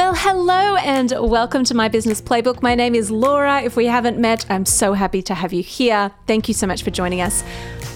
Well, hello and welcome to my business playbook. My name is Laura. If we haven't met, I'm so happy to have you here. Thank you so much for joining us.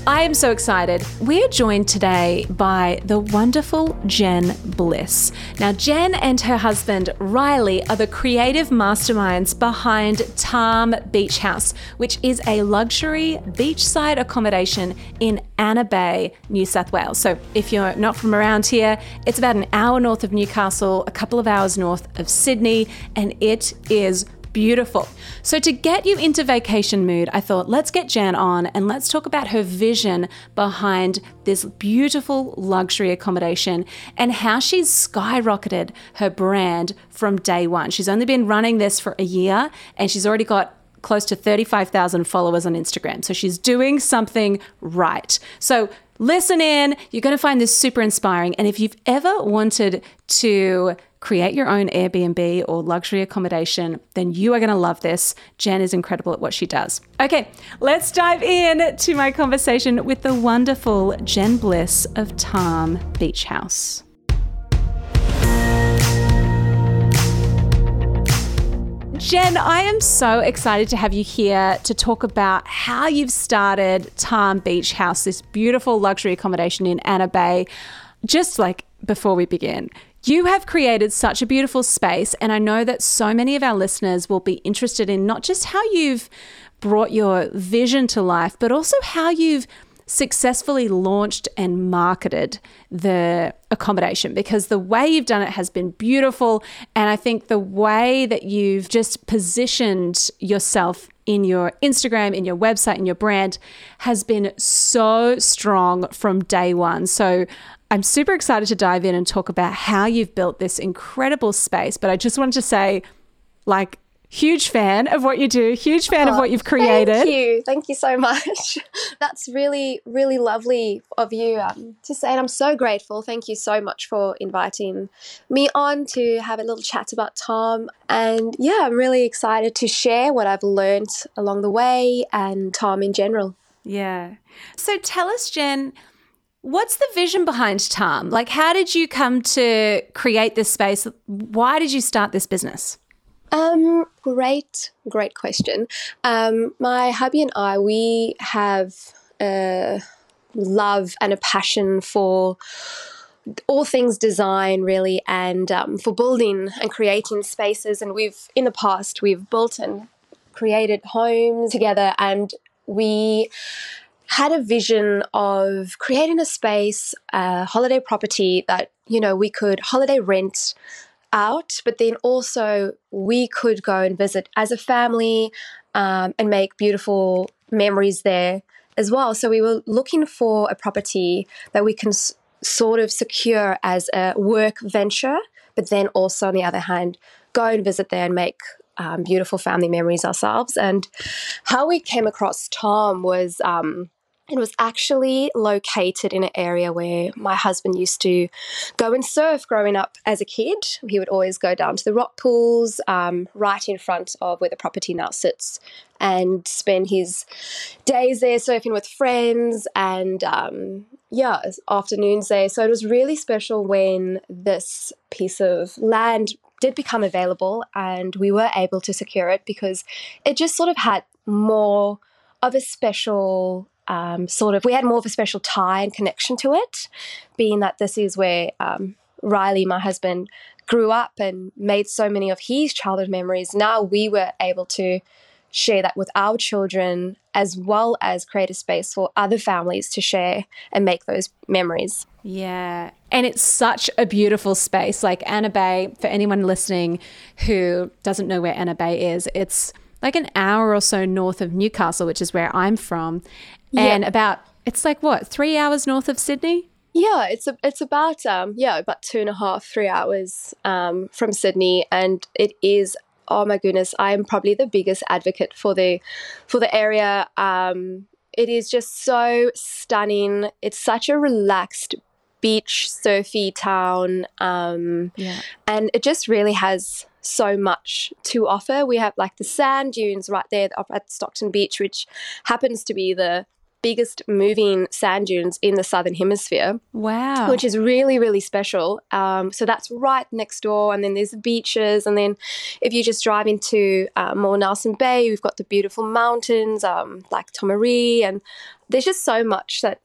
I am so excited. We are joined today by the wonderful Jen Bliss. Now, Jen and her husband Riley are the creative masterminds behind Tarm Beach House, which is a luxury beachside accommodation in Anna Bay, New South Wales. So, if you're not from around here, it's about an hour north of Newcastle, a couple of hours north of Sydney, and it is beautiful. So, to get you into vacation mood, I thought let's get Jen on and let's talk about her vision behind this beautiful luxury accommodation and how she's skyrocketed her brand from day one. She's only been running this for a year and she's already got close to 35,000 followers on Instagram. So she's doing something right. So listen in. You're going to find this super inspiring. And if you've ever wanted to create your own Airbnb or luxury accommodation, then you are going to love this. Jen is incredible at what she does. Okay, let's dive in to my conversation with the wonderful Jen Bliss of Tarm Beach House. Jen, I am so excited to have you here to talk about how you've started Tarm Beach House, this beautiful luxury accommodation in Anna Bay. Just like before we begin, you have created such a beautiful space, and I know that so many of our listeners will be interested in not just how you've brought your vision to life, but also how you've successfully launched and marketed the accommodation because the way you've done it has been beautiful. And I think the way that you've just positioned yourself in your Instagram, in your website, in your brand has been so strong from day one. So I'm super excited to dive in and talk about how you've built this incredible space. But I just wanted to say, like, huge fan of what you do, huge fan oh, of what you've created. Thank you. Thank you so much. That's really, really lovely of you um, to say. And I'm so grateful. Thank you so much for inviting me on to have a little chat about Tom. And yeah, I'm really excited to share what I've learned along the way and Tom in general. Yeah. So tell us, Jen What's the vision behind Tom? Like, how did you come to create this space? Why did you start this business? Um, great, great question. Um, my hubby and I, we have a love and a passion for all things design, really, and um, for building and creating spaces. And we've, in the past, we've built and created homes together, and we had a vision of creating a space, a holiday property that, you know, we could holiday rent out, but then also we could go and visit as a family um, and make beautiful memories there as well. So we were looking for a property that we can s- sort of secure as a work venture, but then also, on the other hand, go and visit there and make um, beautiful family memories ourselves. And how we came across Tom was um, it was actually located in an area where my husband used to go and surf growing up as a kid. He would always go down to the rock pools um, right in front of where the property now sits and spend his days there surfing with friends and um, yeah, afternoons there. So it was really special when this piece of land did become available and we were able to secure it because it just sort of had more of a special um, sort of, we had more of a special tie and connection to it, being that this is where um, Riley, my husband, grew up and made so many of his childhood memories. Now we were able to share that with our children as well as create a space for other families to share and make those memories. Yeah. And it's such a beautiful space. Like Anna Bay, for anyone listening who doesn't know where Anna Bay is, it's like an hour or so north of Newcastle, which is where I'm from and about it's like what three hours north of Sydney. Yeah, it's a, it's about um, yeah about two and a half three hours um, from Sydney, and it is oh my goodness, I am probably the biggest advocate for the for the area. Um, it is just so stunning. It's such a relaxed beach surfy town. Um, Yeah. and it just really has so much to offer. We have like the sand dunes right there at Stockton Beach, which happens to be the biggest moving sand dunes in the southern hemisphere, Wow. which is really really special. Um, so that's right next door, and then there's the beaches, and then if you just drive into uh, more Nelson Bay, we've got the beautiful mountains um, like Tomaree, and there's just so much that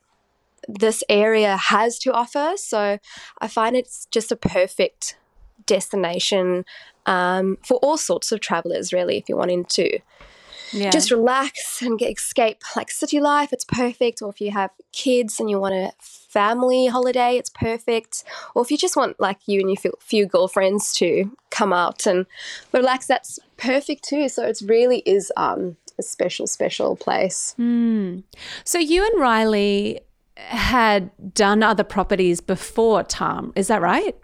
this area has to offer. So I find it's just a perfect destination um, for all sorts of travelers, really, if you're wanting to yeah. just relax and get escape like city life, it's perfect. Or if you have kids and you want a family holiday, it's perfect. Or if you just want like you and your few- girlfriends to come out and relax, that's perfect too. So it really is um, a special, special place. Hmm. So you and Riley had done other properties before Tom, is that right?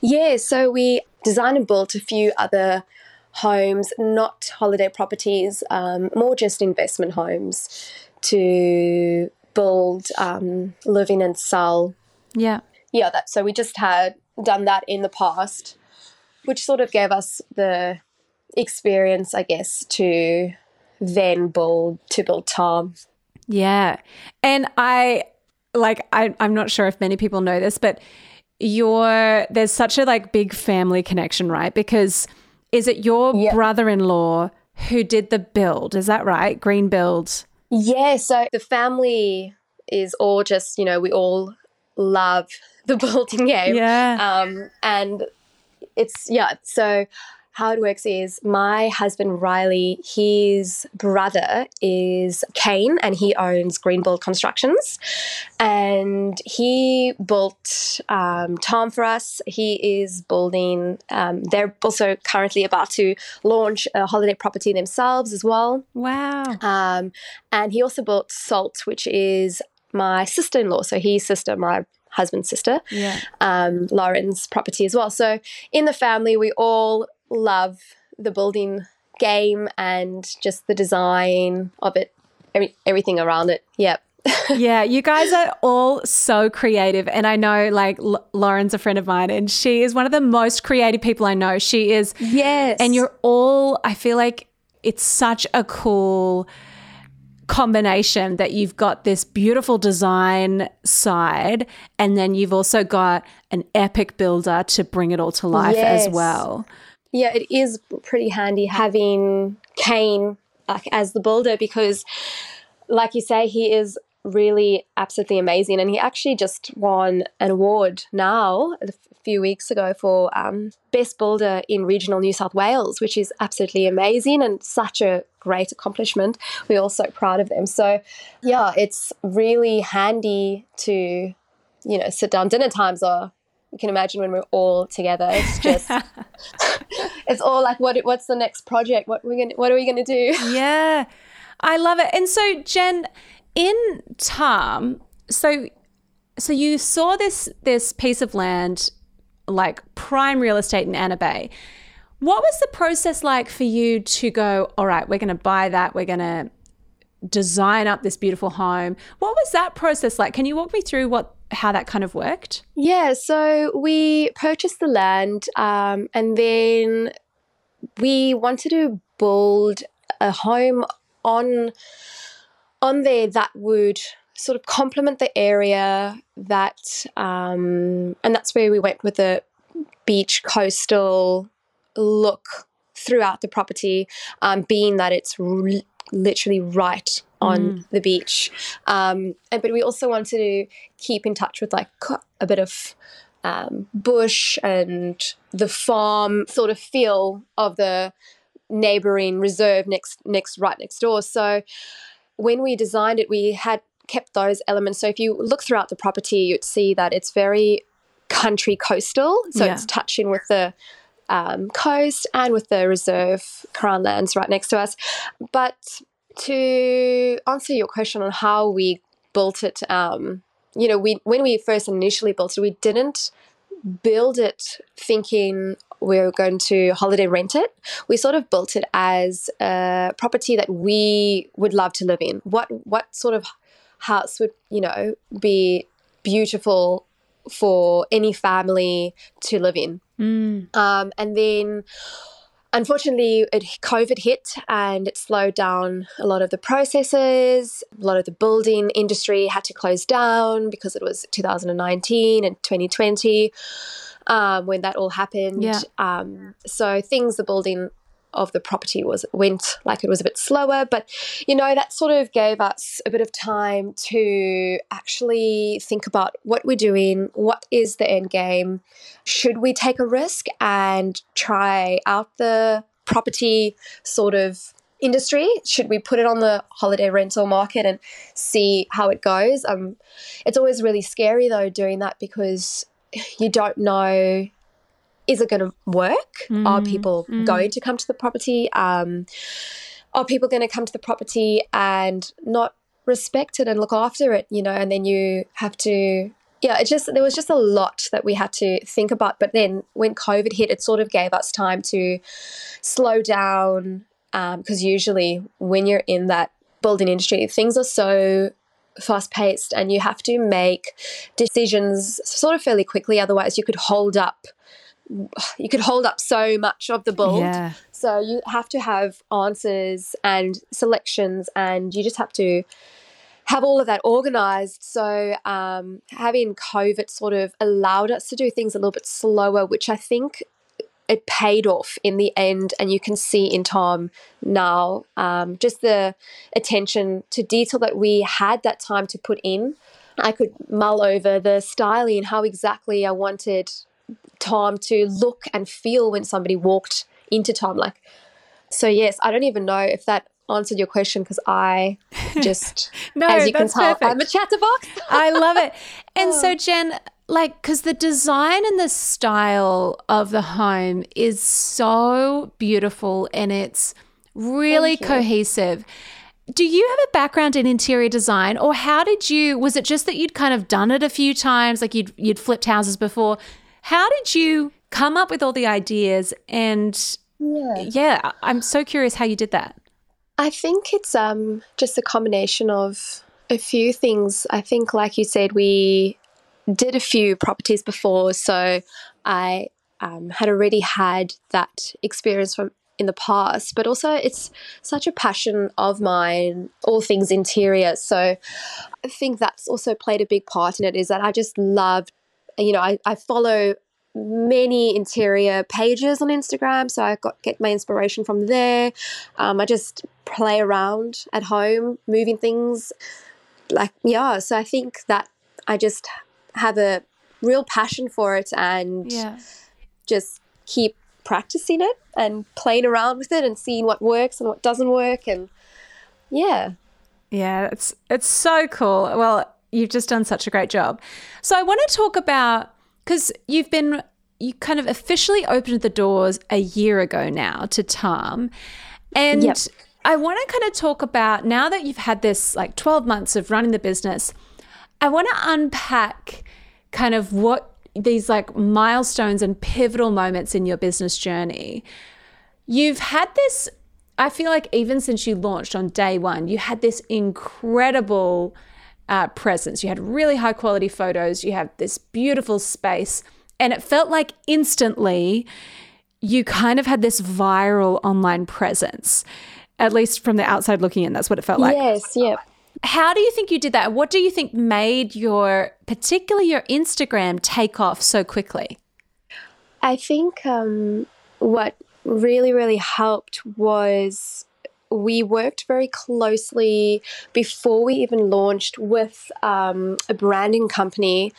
Yeah, so we designed and built a few other homes, not holiday properties, um, more just investment homes to build, um, live in, and sell. Yeah. Yeah, that. So we just had done that in the past, which sort of gave us the experience, I guess, to then build to build Tom. Yeah. And I like I I'm not sure if many people know this, but your there's such a like big family connection, right? Because is it your Yep. brother-in-law who did the build? Is that right? Green build. Yeah, so the family is all just, you know, we all love the building game. Yeah. Um, and it's, yeah, so how it works is my husband Riley, his brother is Kane and he owns Greenbuild Constructions. And he built um, Tom for us. He is building, um, they're also currently about to launch a holiday property themselves as well. Wow. Um, and he also built Salt, which is my sister in law. So his sister, my husband's sister, Yeah. um, Lauren's property as well. So in the family, we all love the building game and just the design of it, every, everything around it. Yep. yeah, you guys are all so creative. And I know, like, L- Lauren's a friend of mine, and she is one of the most creative people I know. She is, Yes. and you're all, I feel like it's such a cool combination that you've got this beautiful design side, and then you've also got an epic builder to bring it all to life as Yes. well. Yeah, it is pretty handy having Kane like, as the builder because, like you say, he is really absolutely amazing. And he actually just won an award now a few weeks ago for um, Best Builder in Regional New South Wales, which is absolutely amazing and such a great accomplishment. We're all so proud of them. So, yeah, it's really handy to, you know, sit down. Dinner times are you can imagine when we're all together. It's just, it's all like, what? What's the next project? What we're we gonna? What are we gonna do? Yeah, I love it. And so, Jen, in Tom, so so you saw this this piece of land, like prime real estate in Anna Bay. What was the process like for you to go? All right, we're going to buy that. We're going to design up this beautiful home. What was that process like? Can you walk me through what how that kind of worked? Yeah, so we purchased the land, um, and then we wanted to build a home on on there that would sort of complement the area that, um, and that's where we went with the beach coastal look throughout the property, um, being that it's literally right on the beach. Um, and but we also wanted to keep in touch with like a bit of um, bush and the farm sort of feel of the neighboring reserve next next right next door. So when we designed it, we had kept those elements. So if you look throughout the property, you'd see that it's very country coastal. So Yeah. it's touching with the um, coast and with the reserve Crown lands right next to us. But to answer your question on how we built it, um, you know, we when we first initially built it, we didn't build it thinking we were going to holiday rent it, we sort of built it as a property that we would love to live in. What what sort of house would you know be beautiful for any family to live in? Mm. Um, and then unfortunately, it, COVID hit and it slowed down a lot of the processes. A lot of the building industry had to close down because it was 2019 and 2020 um, when that all happened. Yeah. Um, so things, the building of the property was went like it was a bit slower but you know that sort of gave us a bit of time to actually think about what we're doing what is the end game should we take a risk and try out the property sort of industry? Should we put it on the holiday rental market and see how it goes? Um it's always really scary though doing that because you don't know is it going to work? Mm, are people mm. going to come to the property? Um, are people going to come to the property and not respect it and look after it? You know, and then you have to. Yeah, it just there was just a lot that we had to think about. But then when COVID hit, it sort of gave us time to slow down because um, usually when you're in that building industry, things are so fast paced and you have to make decisions sort of fairly quickly. Otherwise, you could hold up you could hold up so much of the build. Yeah. So you have to have answers and selections, and you just have to have all of that organized. So um, having COVID sort of allowed us to do things a little bit slower, which I think it paid off in the end, and you can see in Tom now um, just the attention to detail that we had that time to put in. I could mull over the styling, how exactly I wanted Tom to look and feel when somebody walked into Tom. Like, so yes, I don't even know if that answered your question because I just, no, as you can tell, perfect. I'm a chatterbox. I love it. And oh. so, Jen, like, because the design and the style of the home is so beautiful and it's really cohesive. Do you have a background in interior design or how did you was it just that you'd kind of done it a few times like you'd you'd flipped houses before? How did you come up with all the ideas? And yeah, yeah I'm so curious how you did that. I think it's um, just a combination of a few things. I think, like you said, we did a few properties before, so I um, had already had that experience from in the past, but also it's such a passion of mine, all things interior. So I think that's also played a big part in it is that I just love you know, I, I follow many interior pages on Instagram, so I got get my inspiration from there. Um, I just play around at home, moving things, like yeah. So I think that I just have a real passion for it and yeah. just keep practicing it and playing around with it and seeing what works and what doesn't work and yeah. Yeah, it's it's so cool. Well, you've just done such a great job. So I want to talk about because you've been you kind of officially opened the doors a year ago now to Tom, and yep. I want to kind of talk about now that you've had this like 12 months of running the business. I want to unpack kind of what these like milestones and pivotal moments in your business journey. You've had this I feel like even since you launched on day one, you had this incredible uh, presence. You had really high quality photos. You have this beautiful space. And it felt like instantly you kind of had this viral online presence, at least from the outside looking in. That's what it felt like. Yes, yeah. How do you think you did that? What do you think made your, particularly your Instagram, take off so quickly? I think um, what really, really helped was we worked very closely before we even launched with um, a branding company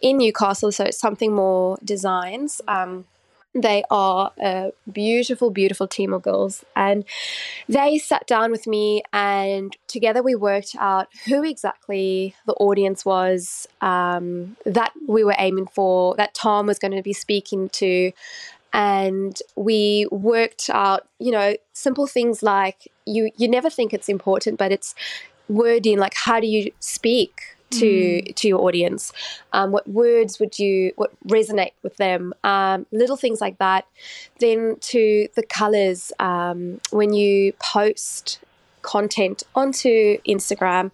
in Newcastle. So it's something more designs. Um, they are a beautiful, beautiful team of girls. And they sat down with me, and together we worked out who exactly the audience was um, that we were aiming for, that Tom was going to be speaking to, and we worked out you know simple things like you you never think it's important but it's wording like how do you speak to mm. to your audience? Um, what words would you what resonate with them? Um, little things like that. Then to the colors um, when you post content onto Instagram,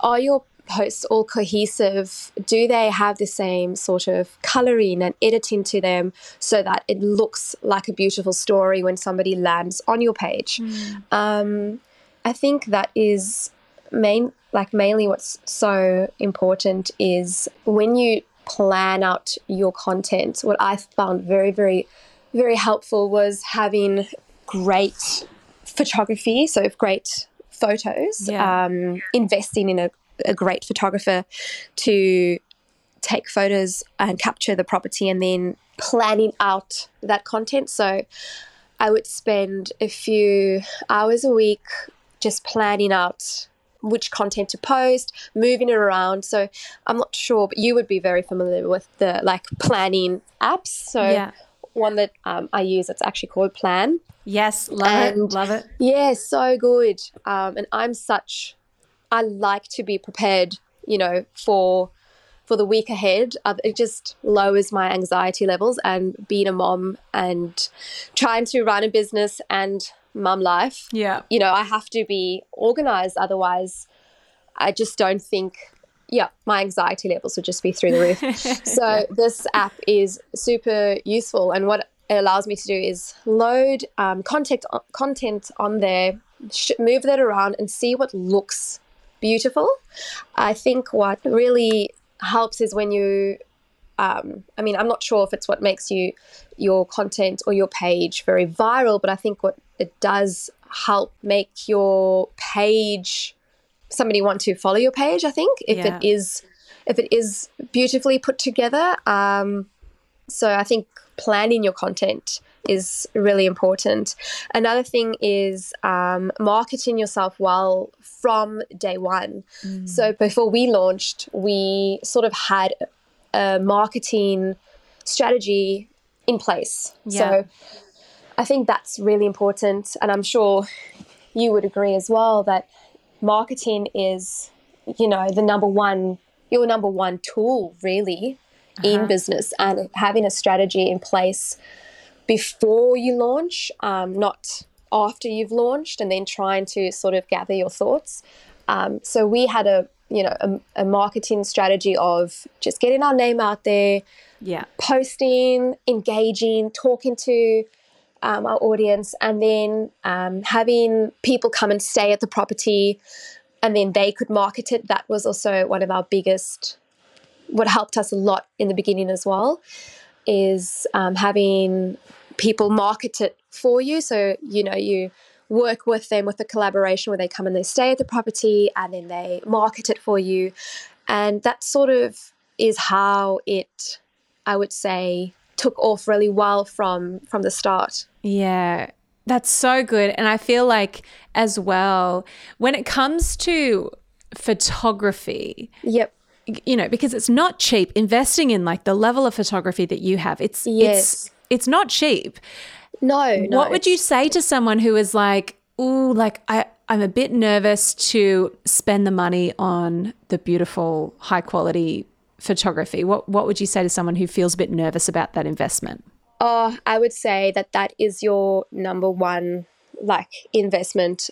are your posts all cohesive? Do they have the same sort of coloring and editing to them so that it looks like a beautiful story when somebody lands on your page? Mm. Um, I think that is main like mainly what's so important is when you plan out your content what i found very very very helpful was having great photography so great photos yeah. um, investing in a a great photographer to take photos and capture the property and then planning out that content. So I would spend a few hours a week just planning out which content to post, moving it around. So I'm not sure, but you would be very familiar with the like planning apps. So yeah. one that um, I use, it's actually called Plann. Yes, love and it, love it. Yeah, so good. Um, and I'm such I like to be prepared, you know, for for the week ahead. It just lowers my anxiety levels and being a mom and trying to run a business and mum life. Yeah. You know, I have to be organized otherwise I just don't think yeah, my anxiety levels would just be through the roof. so this app is super useful, and what it allows me to do is load um, content content on there, sh- move that around, and see what looks beautiful. I think what really helps is when you um, I mean, I'm not sure if it's what makes you your content or your page very viral, but I think what it does help make your page somebody want to follow your page. I think if yeah. it is if it is beautifully put together. Um, so I think planning your content is really important. Another thing is um, marketing yourself well from day one. Mm. So before we launched, we sort of had a marketing strategy in place. Yeah. So I think that's really important. And I'm sure you would agree as well that marketing is, you know, the number one, your number one tool really uh-huh. in business and having a strategy in place before you launch, um, not after you've launched, and then trying to sort of gather your thoughts. Um, so we had a you know a, a, marketing strategy of just getting our name out there, yeah, posting, engaging, talking to um, our audience, and then um, having people come and stay at the property, and then they could market it. That was also one of our biggest, what helped us a lot in the beginning as well, is um, having people market it for you. So, you know, you work with them with a collaboration where they come and they stay at the property and then they market it for you. And that sort of is how it, I would say, took off really well from from the start. Yeah. That's so good. And I feel like as well, when it comes to photography, yep you know because it's not cheap investing in like the level of photography that you have it's yes. it's it's not cheap. No, no. What would you say to someone who is like, "Ooh, like I I'm a bit nervous to spend the money on the beautiful, high quality photography." What what would you say to someone who feels a bit nervous about that investment? Oh, I would say that that is your number one like investment.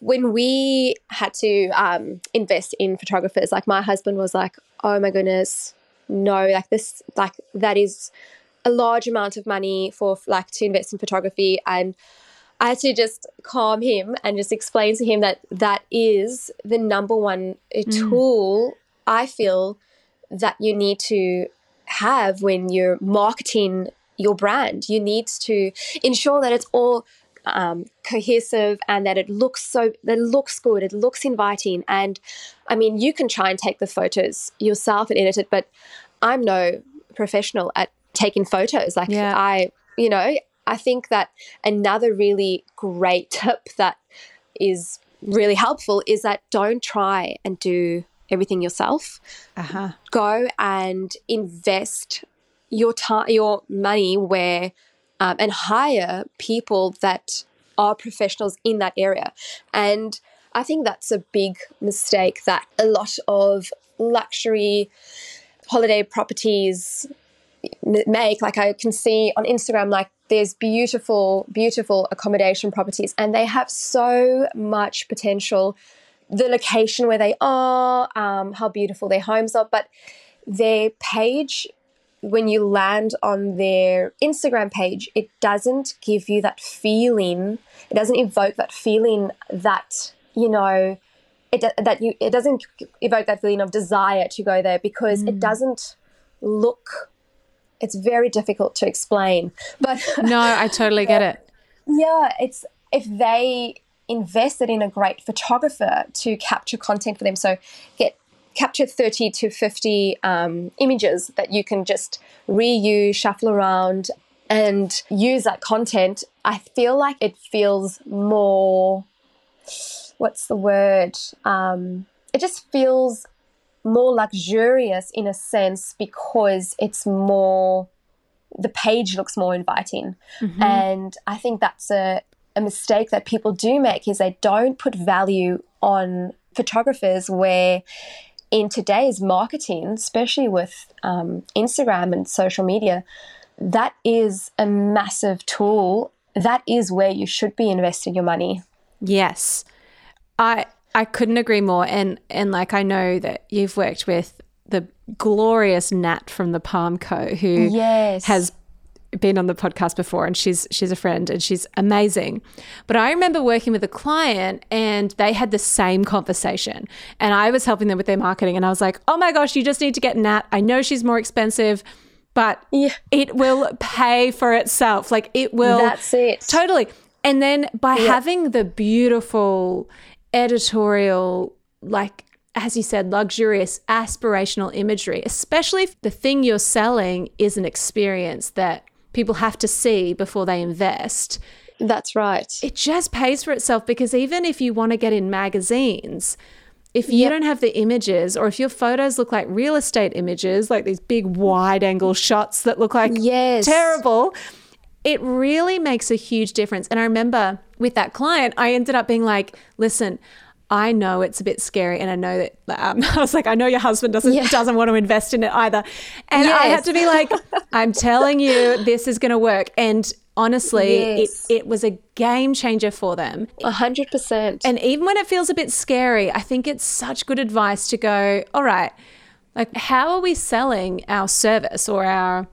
When we had to um, invest in photographers, like my husband was like, "Oh my goodness, no! Like this, like that is a large amount of money for like to invest in photography and I had to just calm him and just explain to him that that is the number one uh, mm. tool I feel that you need to have when you're marketing your brand. You need to ensure that it's all um, cohesive and that it looks so that it looks good, it looks inviting. And I mean, you can try and take the photos yourself and edit it, but I'm no professional at taking photos. Like yeah. I, you know, I think that another really great tip that is really helpful is that don't try and do everything yourself. Uh-huh. Go and invest your time, your money where, um, and hire people that are professionals in that area. And I think that's a big mistake that a lot of luxury holiday properties make. Like I can see on Instagram, like there's beautiful, beautiful accommodation properties, and they have so much potential. The location where they are, um, how beautiful their homes are, but their page when you land on their Instagram page, it doesn't give you that feeling. It doesn't evoke that feeling that you know, it that you it doesn't evoke that feeling of desire to go there because mm. it doesn't look. It's very difficult to explain, but no, I totally get it. Yeah, it's if they invested in a great photographer to capture content for them. So get capture 30 to 50 um, images that you can just reuse, shuffle around, and use that content. I feel like it feels more, what's the word? Um, it just feels more luxurious in a sense because it's more, the page looks more inviting. Mm-hmm. And I think that's a, a mistake that people do make is they don't put value on photographers where in today's marketing, especially with um, Instagram and social media, that is a massive tool. That is where you should be investing your money. Yes. I I couldn't agree more and and like I know that you've worked with the glorious Nat from the Palm Co who yes. has been on the podcast before and she's she's a friend and she's amazing. But I remember working with a client and they had the same conversation and I was helping them with their marketing and I was like, "Oh my gosh, you just need to get Nat. I know she's more expensive, but yeah. it will pay for itself. Like it will That's it. Totally. And then by yeah. having the beautiful editorial like as you said, luxurious, aspirational imagery, especially if the thing you're selling is an experience that people have to see before they invest. That's right. It just pays for itself because even if you want to get in magazines, if you yep. don't have the images or if your photos look like real estate images, like these big wide angle shots that look like yes. terrible, it really makes a huge difference. And I remember with that client, I ended up being like, listen, I know it's a bit scary, and I know that um, I was like, I know your husband doesn't yeah. doesn't want to invest in it either, and yes. I had to be like, I'm telling you, this is going to work. And honestly, yes. it it was a game changer for them. A hundred percent. And even when it feels a bit scary, I think it's such good advice to go. All right, like how are we selling our service or our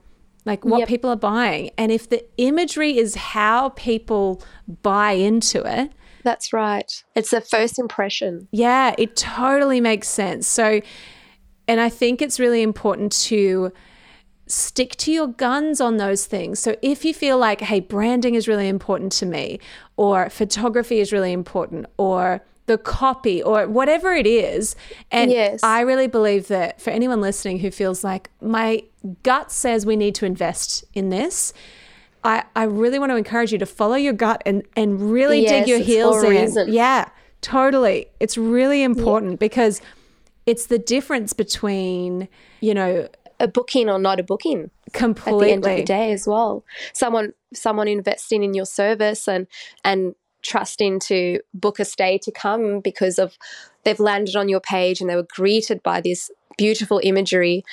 like what yep. people are buying, and if the imagery is how people buy into it that's right. It's the first impression. Yeah, it totally makes sense. So, and I think it's really important to stick to your guns on those things. So if you feel like, hey, branding is really important to me, or photography is really important, or the copy, or whatever it is. And yes. I really believe that for anyone listening who feels like my gut says we need to invest in this, I, I really want to encourage you to follow your gut and, and really yes, dig your heels in. Reason. Yeah, totally. It's really important yeah. because it's the difference between, you know, a booking or not a booking. Completely. At the end of the day as well. Someone someone investing in your service and and trusting to book a stay to come because of they've landed on your page and they were greeted by this beautiful imagery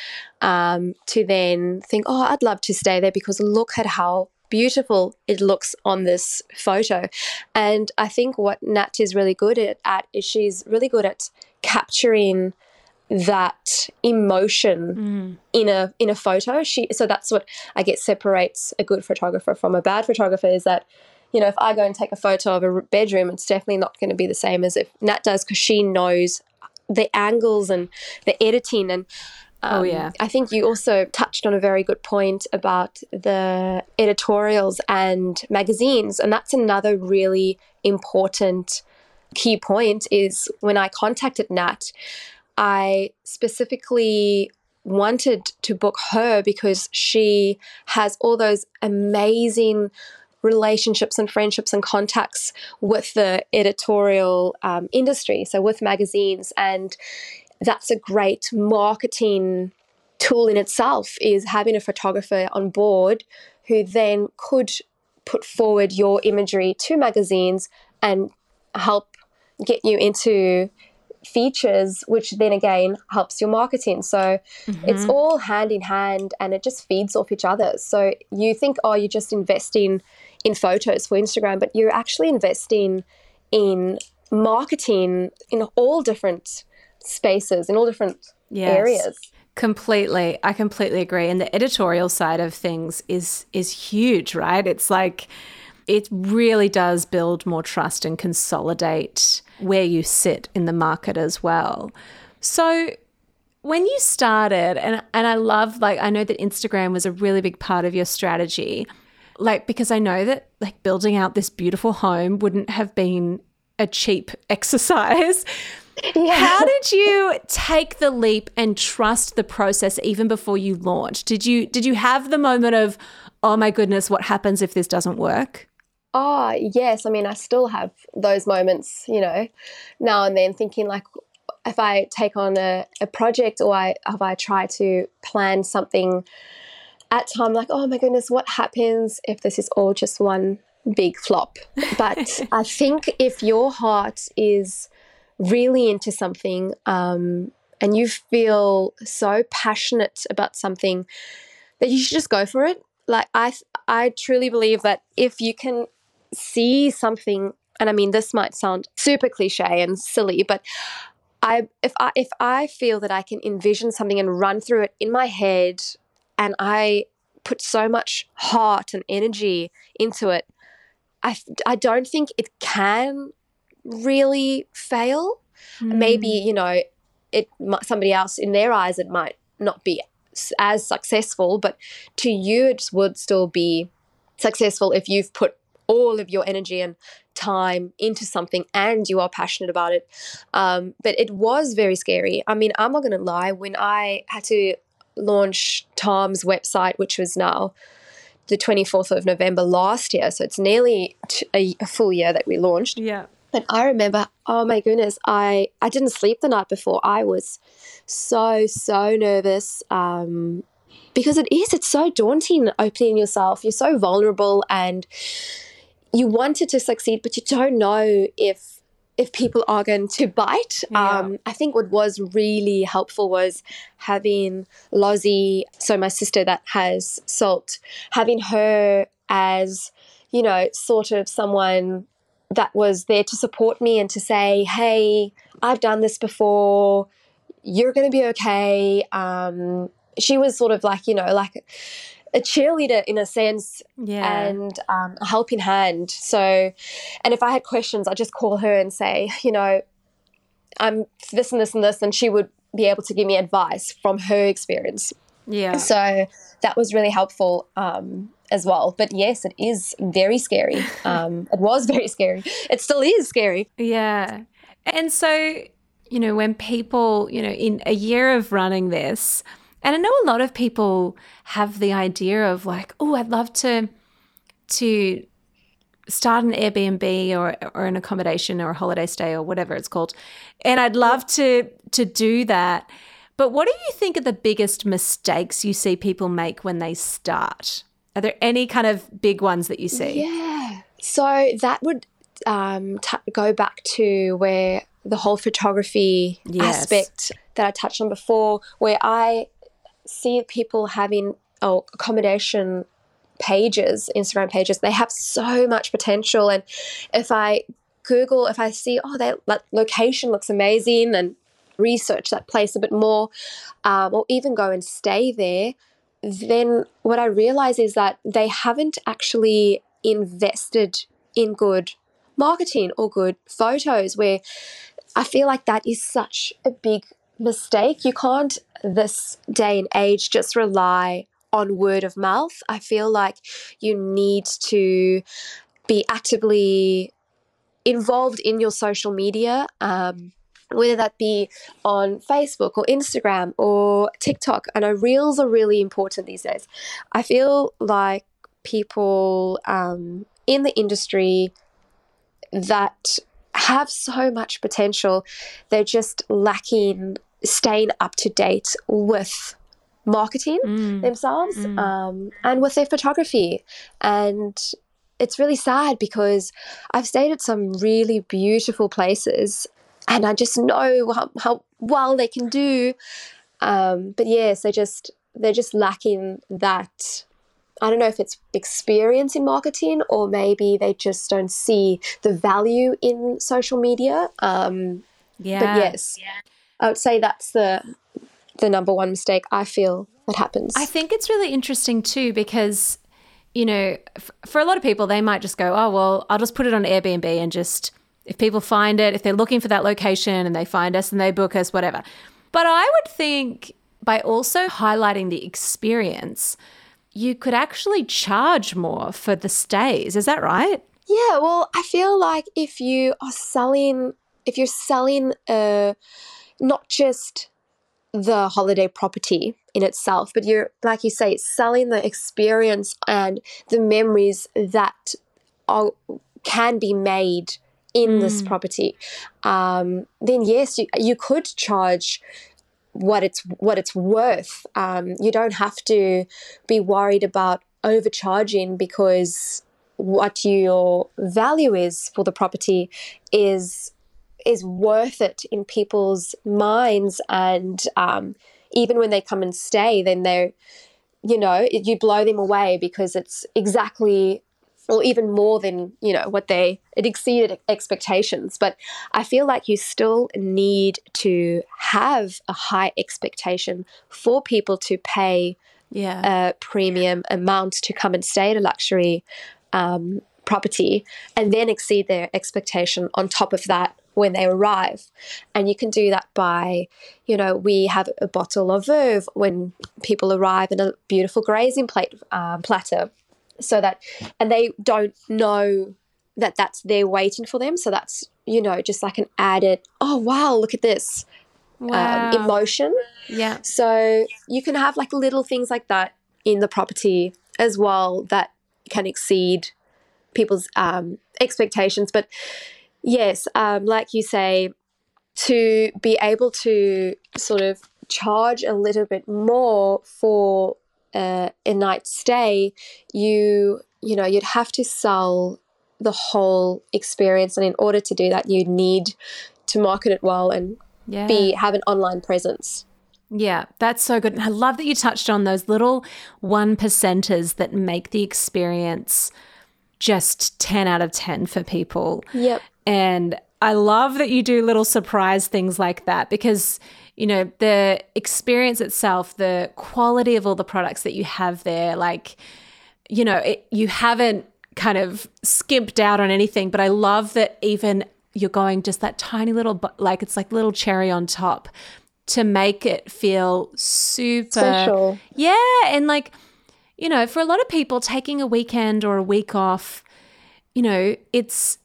um, to then think, oh, I'd love to stay there because look at how beautiful it looks on this photo. And I think what Nat is really good at, at is she's really good at capturing that emotion mm. in a in a photo. She so that's what I guess separates a good photographer from a bad photographer is that you know if I go and take a photo of a bedroom, it's definitely not going to be the same as if Nat does because she knows the angles and the editing and Oh, um, oh, yeah. I think you also touched on a very good point about the editorials and magazines. And that's another really important key point is when I contacted Nat, I specifically wanted to book her because she has all those amazing relationships and friendships and contacts with the editorial um, industry, so with magazines. And that's a great marketing tool in itself is having a photographer on board who then could put forward your imagery to magazines and help get you into features, which then again helps your marketing. So mm-hmm. it's all hand in hand and it just feeds off each other. So you think, oh, you're just investing in photos for Instagram, but you're actually investing in marketing in all different spaces, in all different yes. areas. Completely. I completely agree. And the editorial side of things is is huge, right? It's like it really does build more trust and consolidate where you sit in the market as well. So when you started and and I love like I know that Instagram was a really big part of your strategy. Like because I know that like building out this beautiful home wouldn't have been a cheap exercise. Yeah. How did you take the leap and trust the process even before you launched? Did you did you have the moment of, oh my goodness, what happens if this doesn't work? Oh, yes. I mean, I still have those moments, you know, now and then thinking like if I take on a, a project or I if I try to plan something at time like, oh my goodness, what happens if this is all just one big flop? But I think if your heart is really into something um, and you feel so passionate about something that you should just go for it. Like I, I truly believe that if you can see something, and I mean this might sound super cliche and silly, but I if I if I feel that I can envision something and run through it in my head, and I put so much heart and energy into it, I I don't think it can really fail. Mm. Maybe, you know, it somebody else in their eyes it might not be as successful, but to you it would still be successful if you've put all of your energy and time into something and you are passionate about it. Um, but it was very scary. I mean, I'm not going to lie, when I had to launch Tom's website, which was now the 24th of November last year, so it's nearly a, a full year that we launched. Yeah. And I remember, oh my goodness, I, I didn't sleep the night before. I was so, so nervous um, because it is, it's so daunting opening yourself. You're so vulnerable and you wanted to succeed, but you don't know if if people are going to bite. Yeah. Um, I think what was really helpful was having Lozzie, so my sister that has salt, having her as, you know, sort of someone that was there to support me and to say, hey, I've done this before. You're going to be okay. Um, she was sort of like, you know, like a cheerleader in a sense yeah. and um, a helping hand. So, and if I had questions, I'd just call her and say, you know, I'm this and this and this, and she would be able to give me advice from her experience. Yeah. So that was really helpful. Um, as well. But yes, it is very scary. Um, it was very scary. It still is scary. Yeah. And so, you know, when people, you know, in a year of running this, and I know a lot of people have the idea of like, oh, I'd love to to start an Airbnb or or an accommodation or a holiday stay or whatever it's called. And I'd love to to do that. But what do you think are the biggest mistakes you see people make when they start? Are there any kind of big ones that you see? Yeah. So that would um, t- go back to where the whole photography yes. aspect that I touched on before, where I see people having oh, accommodation pages, Instagram pages, they have so much potential. And if I Google, if I see, oh, that location looks amazing, and research that place a bit more, um, or even go and stay there, then what I realize is that they haven't actually invested in good marketing or good photos where I feel like that is such a big mistake. You can't, this day and age, just rely on word of mouth. I feel like you need to be actively involved in your social media. Um, whether that be on Facebook or Instagram or TikTok. I know reels are really important these days. I feel like people um, in the industry that have so much potential, they're just lacking staying up to date with marketing mm. themselves mm. Um, and with their photography. And it's really sad because I've stayed at some really beautiful places and I just know how, how well they can do. Um, but yes, they just they're just lacking that. I don't know if it's experience in marketing or maybe they just don't see the value in social media. Um, Yeah. but yes, I would say that's the the number one mistake I feel that happens. I think it's really interesting too because, you know, f- for a lot of people, they might just go, oh, well, I'll just put it on Airbnb and just, if people find it, if they're looking for that location and they find us and they book us, whatever. But I would think by also highlighting the experience, you could actually charge more for the stays. Is that right? Yeah, well, I feel like if you are selling, if you're selling uh, not just the holiday property in itself, but you're, like you say, selling the experience and the memories that are, can be made in this property, um, then yes, you, you could charge what it's what it's worth. Um, you don't have to be worried about overcharging because what your value is for the property is is worth it in people's minds. And um, even when they come and stay then they're you know it, you blow them away because it's exactly or even more than you know what they it exceeded expectations. But i feel like you still need to have a high expectation for people to pay Yeah. a premium amount to come and stay at a luxury um, property and then exceed their expectation on top of that when they arrive. And you can do that by, you know, we have a bottle of Veuve when people arrive in a beautiful grazing plate um, platter so that, and they don't know that that's there waiting for them. So that's, you know, just like an added, oh, wow, look at this wow. um, emotion. yeah. So you can have like little things like that in the property as well that can exceed people's um, expectations. But yes, um, like you say, to be able to sort of charge a little bit more for uh, a night stay, you you know you'd have to sell the whole experience, and in order to do that, you need to market it well and Yeah. be have an online presence. Yeah, that's so good. And I love that you touched on those little one percenters that make the experience just 10 out of 10 for people. Yep. And I love that you do little surprise things like that because, you know, the experience itself, the quality of all the products that you have there, like, you know, it, you haven't kind of skimped out on anything, but I love that even you're going just that tiny little, like, it's like little cherry on top to make it feel super Special. yeah, and like, you know, for a lot of people, taking a weekend or a week off, you know, it's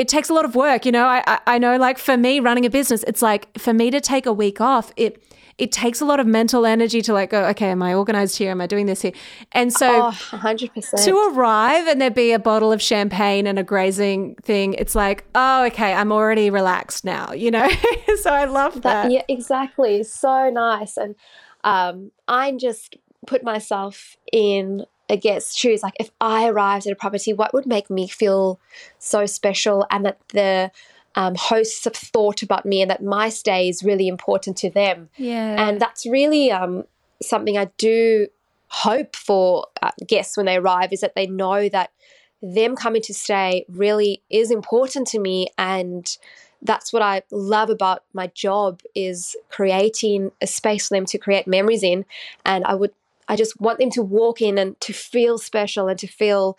it takes a lot of work. You know, I I, I know, like for me, running a business, it's like for me to take a week off, it it takes a lot of mental energy to like go, okay, am I organized here? Am I doing this here? And so Oh, 100%. to arrive and there be a bottle of champagne and a grazing thing, it's like, oh, okay, I'm already relaxed now, you know? so I love that. That, yeah, exactly. So nice. And um, I just put myself in a guest's shoes. Like, if I arrived at a property, what would make me feel so special and that the um, hosts have thought about me and that my stay is really important to them? Yeah. And that's really um, something I do hope for uh, guests when they arrive is that they know that them coming to stay really is important to me and that's what I love about my job is creating a space for them to create memories in and I would I just want them to walk in and to feel special and to feel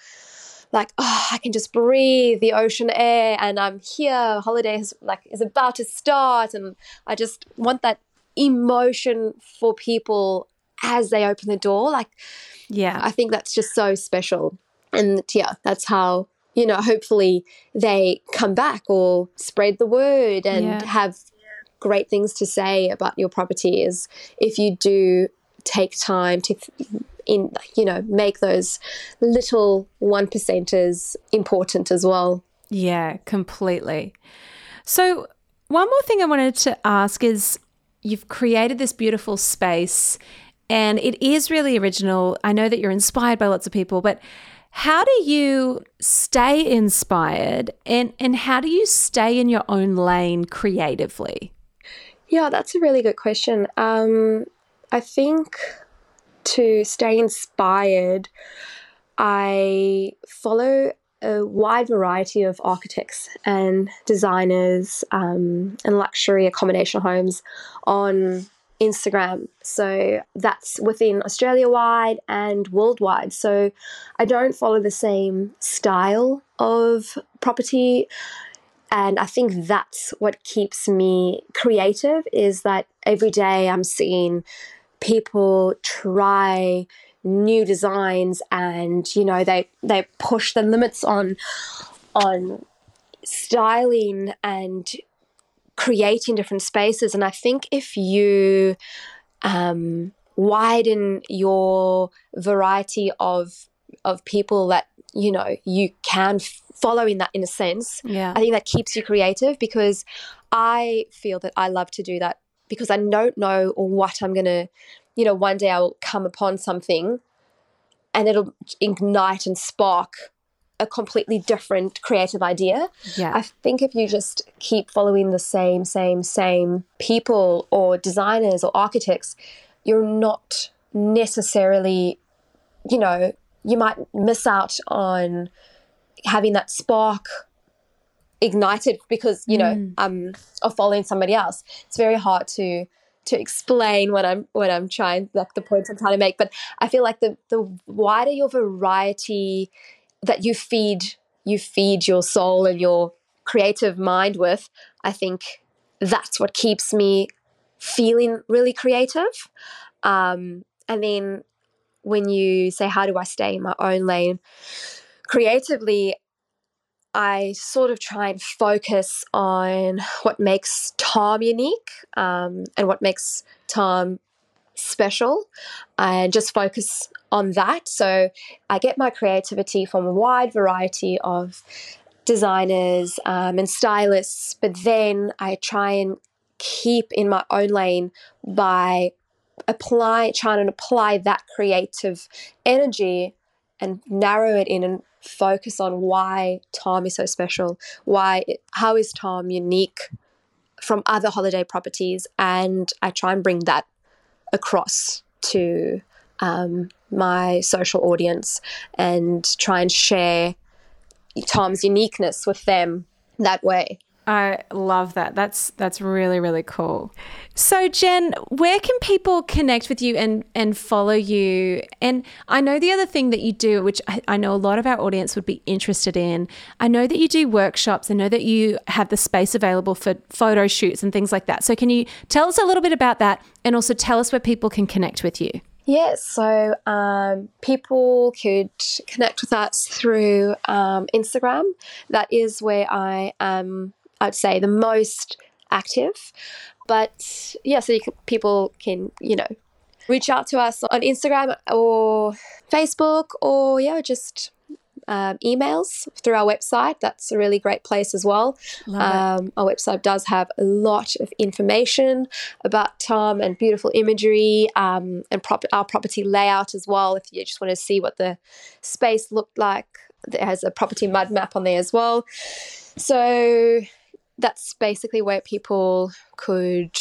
like oh I can just breathe the ocean air and I'm here holiday is like is about to start and I just want that emotion for people as they open the door like yeah. I think that's just so special. And yeah, that's how, you know, hopefully they come back or spread the word and Yeah. have great things to say about your property is if you do take time to in you know make those little one percenters important as well Yeah, completely. So, one more thing I wanted to ask is you've created this beautiful space and it is really original. I know that you're inspired by lots of people, but How do you stay inspired and, and how do you stay in your own lane creatively? Yeah, that's a really good question. Um, I think to stay inspired, I follow a wide variety of architects and designers um, and luxury accommodation homes on Instagram. So that's within Australia wide and worldwide. So I don't follow the same style of property. And I think that's what keeps me creative is that every day I'm seeing people try new designs and you know they they push the limits on on styling and creating different spaces. And i think if you um, widen your variety of of people that you know you can follow in that in a sense yeah. I think that keeps you creative because i feel that i love to do that because i don't know what i'm going to you know, one day I will come upon something and it'll ignite and spark a completely different creative idea. Yeah. I think if you just keep following the same, same, same people or designers or architects, you're not necessarily, you know, you might miss out on having that spark ignited because, you know, mm. um, of following somebody else. It's very hard to to explain what I'm what I'm trying like the points I'm trying to make. But I feel like the the wider your variety that you feed you feed your soul and your creative mind with, I think that's what keeps me feeling really creative. Um, and then when you say, How do I stay in my own lane? Creatively, I sort of try and focus on what makes Tom unique um, and what makes Tom special and just focus on that. So I get my creativity from a wide variety of designers um, and stylists, but then I try and keep in my own lane by apply trying to apply that creative energy and narrow it in and focus on why Tom is so special, why how is Tom unique from other holiday properties, and I try and bring that across to um, my social audience and try and share Tom's uniqueness with them that way. I love that. That's that's really really cool. So Jen, where can people connect with you and and follow you? And I know the other thing that you do, which I, I know a lot of our audience would be interested in. I know that you do workshops. I know that you have the space available for photo shoots and things like that. So can you tell us a little bit about that, and also tell us where people can connect with you? Yes, so um, people could connect with us through um, Instagram. That is where I am I'd say the most active. But yeah, so can, people can, you know, reach out to us on Instagram or Facebook or yeah, just um, emails through our website. That's a really great place as well. Um, our website does have a lot of information about Tom and beautiful imagery um, and prop- our property layout as well. If you just want to see what the space looked like, there has a property mud map on there as well. So that's basically where people could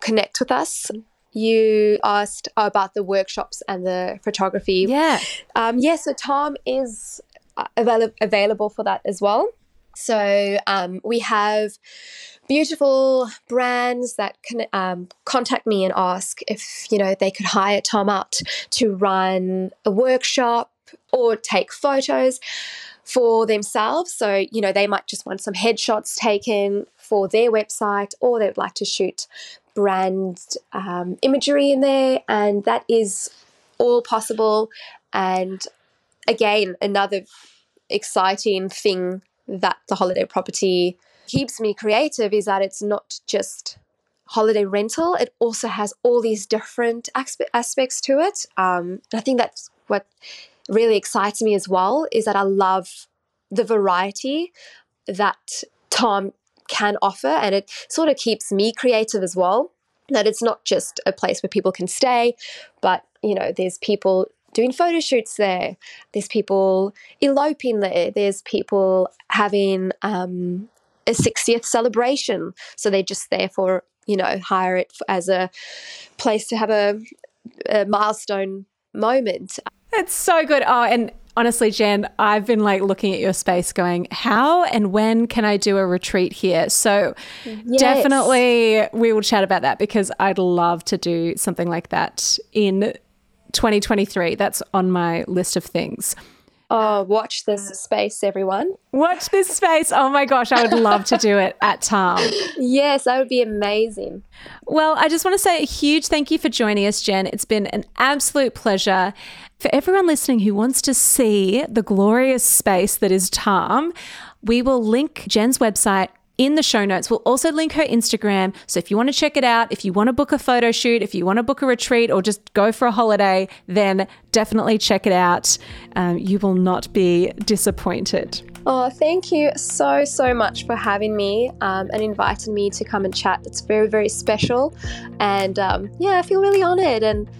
connect with us. You asked about the workshops and the photography. Yeah. Um, yeah, so Tom is uh, avail- available for that as well. So um, we have beautiful brands that can um, contact me and ask if you know they could hire Tom out to run a workshop or take photos for themselves. So, you know, they might just want some headshots taken for their website or they would like to shoot brand um, imagery in there. And that is all possible. And again, another exciting thing that the holiday property keeps me creative is that it's not just holiday rental, it also has all these different aspects to it. Um, I think that's what really excites me as well is that I love the variety that Tom can offer, and it sort of keeps me creative as well. That it's not just a place where people can stay, but you know, there's people doing photo shoots there. There's people eloping there. There's people having um, a 60th celebration. So they're just there for, you know, hire it as a place to have a, a milestone moment. It's so good. Oh, and honestly, Jen, I've been like looking at your space going, how and when can I do a retreat here? So yes. definitely we will chat about that because I'd love to do something like that in 2023. That's on my list of things. Oh, watch this uh, space, everyone. Watch this space. Oh my gosh, I would love to do it at Tarm. Yes, that would be amazing. Well, I just want to say a huge thank you for joining us, Jen. It's been an absolute pleasure. For everyone listening who wants to see the glorious space that is Tarm, we will link Jen's website in the show notes. We'll also link her Instagram. So if you want to check it out, if you want to book a photo shoot, if you want to book a retreat or just go for a holiday, then definitely check it out. Um, you will not be disappointed. Oh, thank you so, so much for having me um, and inviting me to come and chat. It's very, very special. And um, yeah, I feel really honored. And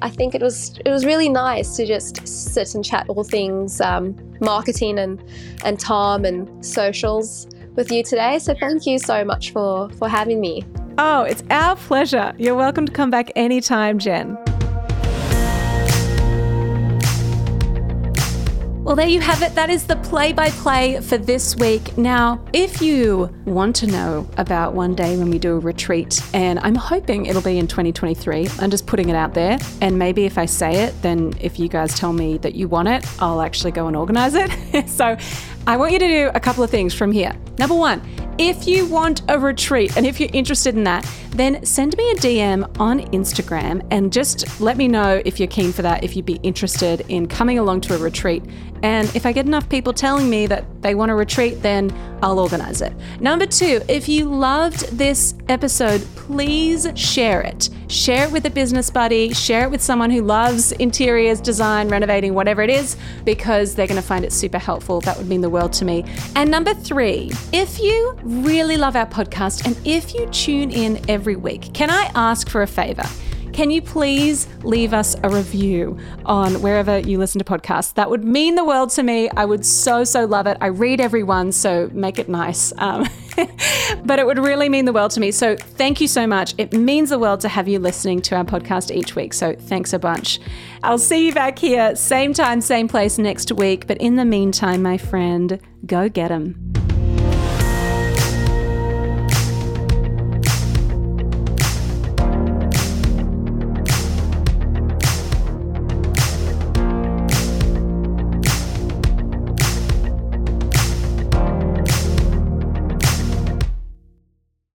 I think it was it was really nice to just sit and chat all things um, marketing and and Tarm and socials with you today. So thank you so much for, for having me. Oh, it's our pleasure. You're welcome to come back anytime, Jen. Well, there you have it. That is the play by play for this week. Now, if you want to know about one day when we do a retreat, and I'm hoping it'll be in 2023, I'm just putting it out there. And maybe if I say it, then if you guys tell me that you want it, I'll actually go and organize it. so I want you to do a couple of things from here. Number one, if you want a retreat and if you're interested in that, then send me a DM on Instagram and just let me know if you're keen for that, if you'd be interested in coming along to a retreat. And if I get enough people telling me that they want a retreat, then I'll organize it. Number two, if you loved this episode, please share it. Share it with a business buddy, share it with someone who loves interiors, design, renovating, whatever it is, because they're going to find it super helpful. That would mean the world to me. And number three, if you really love our podcast and if you tune in every week, can I ask for a favor? Can you please leave us a review on wherever you listen to podcasts? That would mean the world to me. I would so, so love it. I read everyone, so make it nice. Um, but it would really mean the world to me. So thank you so much. It means the world to have you listening to our podcast each week. So thanks a bunch. I'll see you back here, same time, same place next week. But in the meantime, my friend, go get them.